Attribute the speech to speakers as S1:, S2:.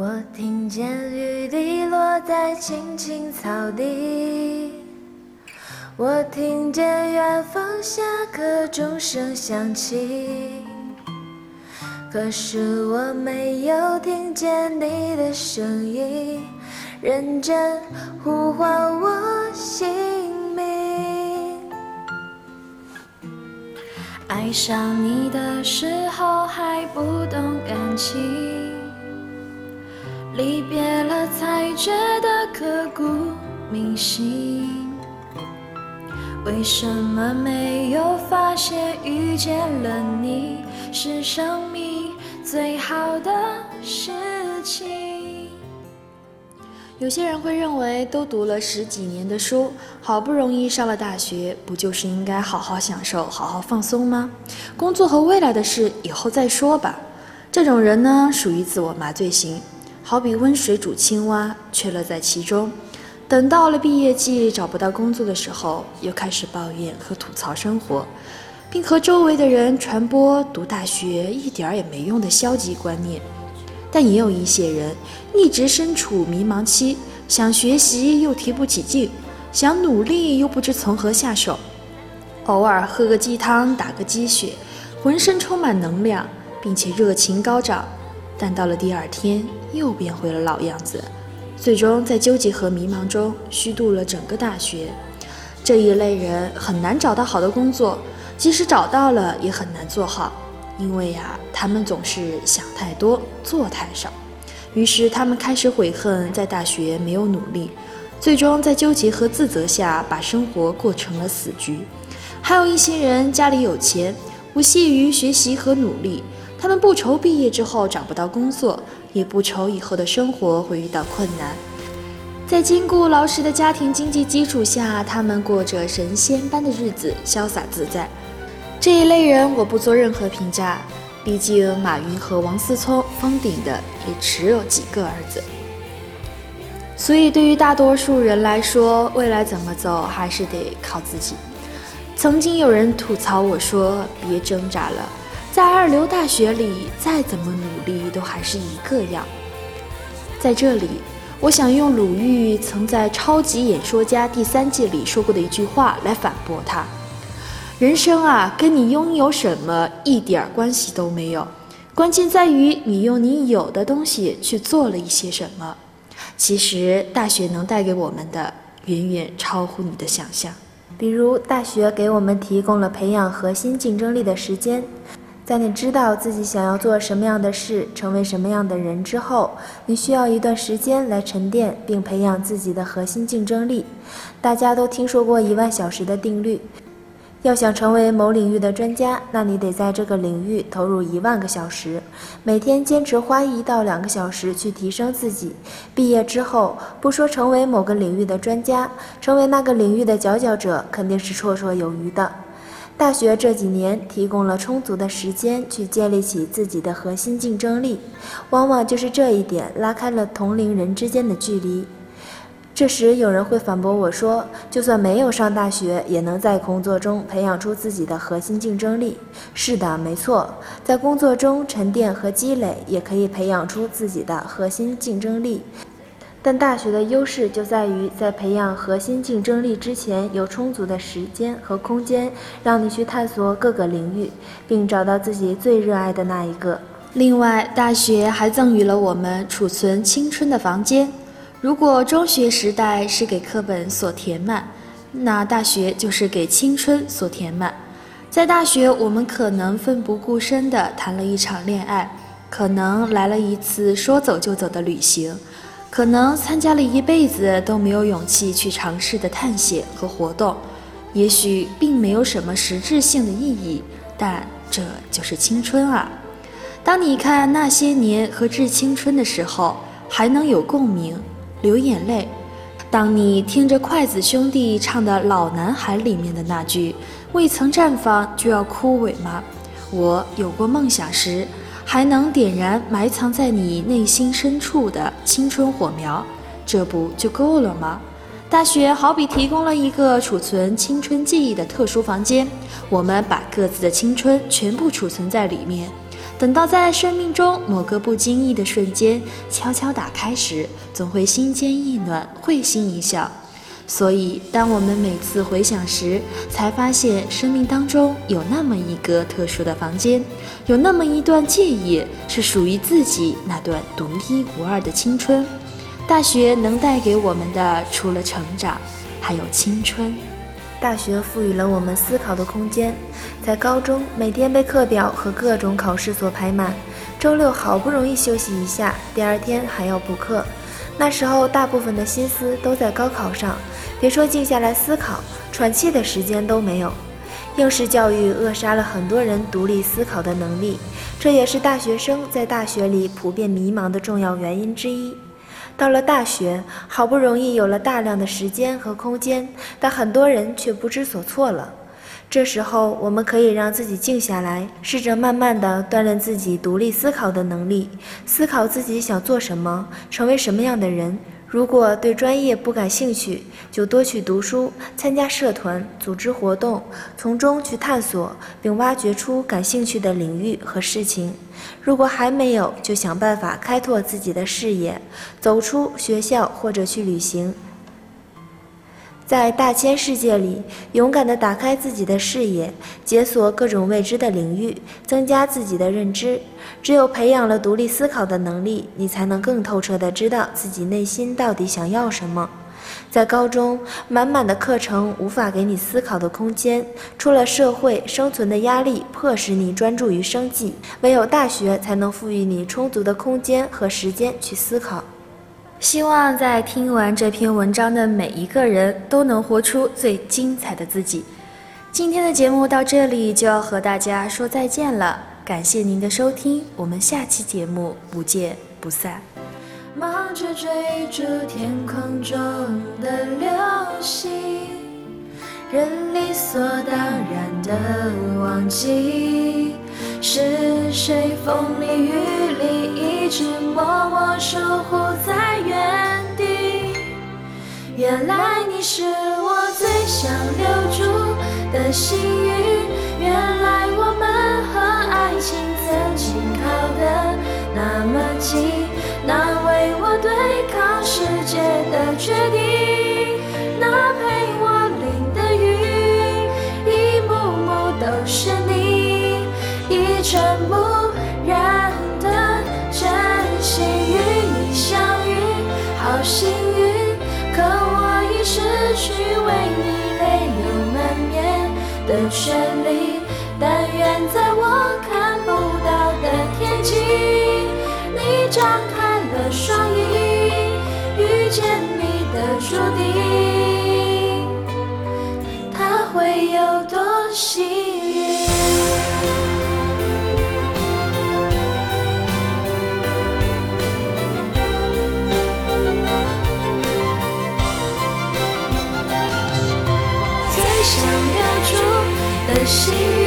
S1: 我听见雨滴落在青青草地，我听见远方下课钟声响起，可是我没有听见你的声音，认真呼唤我姓名。爱上你的时候还不懂感情。离别了才觉得刻骨铭心，为什么没有发现遇见了你是生命最好的事情？
S2: 有些人会认为，都读了十几年的书，好不容易上了大学，不就是应该好好享受、好好放松吗？工作和未来的事以后再说吧。这种人呢，属于自我麻醉型。好比温水煮青蛙，却乐在其中。等到了毕业季找不到工作的时候，又开始抱怨和吐槽生活，并和周围的人传播读大学一点儿也没用的消极观念。但也有一些人一直身处迷茫期，想学习又提不起劲，想努力又不知从何下手。偶尔喝个鸡汤打个鸡血，浑身充满能量，并且热情高涨。但到了第二天，又变回了老样子，最终在纠结和迷茫中虚度了整个大学。这一类人很难找到好的工作，即使找到了，也很难做好，因为呀，他们总是想太多，做太少。于是他们开始悔恨在大学没有努力，最终在纠结和自责下，把生活过成了死局。还有一些人家里有钱，不屑于学习和努力。他们不愁毕业之后找不到工作，也不愁以后的生活会遇到困难，在坚固牢实的家庭经济基础下，他们过着神仙般的日子，潇洒自在。这一类人我不做任何评价，毕竟马云和王思聪封顶的也只有几个儿子。所以对于大多数人来说，未来怎么走还是得靠自己。曾经有人吐槽我说：“别挣扎了。”在二流大学里，再怎么努力都还是一个样。在这里，我想用鲁豫曾在《超级演说家》第三季里说过的一句话来反驳他：人生啊，跟你拥有什么一点关系都没有，关键在于你用你有的东西去做了一些什么。其实，大学能带给我们的远远超乎你的想象。
S1: 比如，大学给我们提供了培养核心竞争力的时间。在你知道自己想要做什么样的事，成为什么样的人之后，你需要一段时间来沉淀并培养自己的核心竞争力。大家都听说过一万小时的定律，要想成为某领域的专家，那你得在这个领域投入一万个小时，每天坚持花一到两个小时去提升自己。毕业之后，不说成为某个领域的专家，成为那个领域的佼佼者，肯定是绰绰有余的。大学这几年提供了充足的时间去建立起自己的核心竞争力，往往就是这一点拉开了同龄人之间的距离。这时有人会反驳我说：“就算没有上大学，也能在工作中培养出自己的核心竞争力。”是的，没错，在工作中沉淀和积累，也可以培养出自己的核心竞争力。但大学的优势就在于，在培养核心竞争力之前，有充足的时间和空间，让你去探索各个领域，并找到自己最热爱的那一个。
S2: 另外，大学还赠予了我们储存青春的房间。如果中学时代是给课本所填满，那大学就是给青春所填满。在大学，我们可能奋不顾身地谈了一场恋爱，可能来了一次说走就走的旅行。可能参加了一辈子都没有勇气去尝试的探险和活动，也许并没有什么实质性的意义，但这就是青春啊！当你看那些年和致青春的时候，还能有共鸣，流眼泪；当你听着筷子兄弟唱的《老男孩》里面的那句“未曾绽放就要枯萎吗？”我有过梦想时。还能点燃埋藏在你内心深处的青春火苗，这不就够了吗？大学好比提供了一个储存青春记忆的特殊房间，我们把各自的青春全部储存在里面。等到在生命中某个不经意的瞬间悄悄打开时，总会心间一暖，会心一笑。所以，当我们每次回想时，才发现生命当中有那么一个特殊的房间，有那么一段记忆，是属于自己那段独一无二的青春。大学能带给我们的，除了成长，还有青春。
S1: 大学赋予了我们思考的空间。在高中，每天被课表和各种考试所排满，周六好不容易休息一下，第二天还要补课。那时候，大部分的心思都在高考上，别说静下来思考，喘气的时间都没有。应试教育扼杀了很多人独立思考的能力，这也是大学生在大学里普遍迷茫的重要原因之一。到了大学，好不容易有了大量的时间和空间，但很多人却不知所措了。这时候，我们可以让自己静下来，试着慢慢地锻炼自己独立思考的能力，思考自己想做什么，成为什么样的人。如果对专业不感兴趣，就多去读书，参加社团，组织活动，从中去探索并挖掘出感兴趣的领域和事情。如果还没有，就想办法开拓自己的视野，走出学校或者去旅行。在大千世界里，勇敢地打开自己的视野，解锁各种未知的领域，增加自己的认知。只有培养了独立思考的能力，你才能更透彻地知道自己内心到底想要什么。在高中，满满的课程无法给你思考的空间，出了社会，生存的压力迫使你专注于生计，唯有大学才能赋予你充足的空间和时间去思考。
S2: 希望在听完这篇文章的每一个人都能活出最精彩的自己。今天的节目到这里就要和大家说再见了，感谢您的收听，我们下期节目不见不散。
S3: 忙着追逐天空中的流星，人理所当然的忘记。是谁风里雨里一直默默守护原来你是我最想留住的幸运。原来我们和爱情曾经靠得那么近，那为我对抗世界的决定，的旋律。但愿在我看不到的天际，你张开了双翼，遇见你的注定，他会有多幸运？心。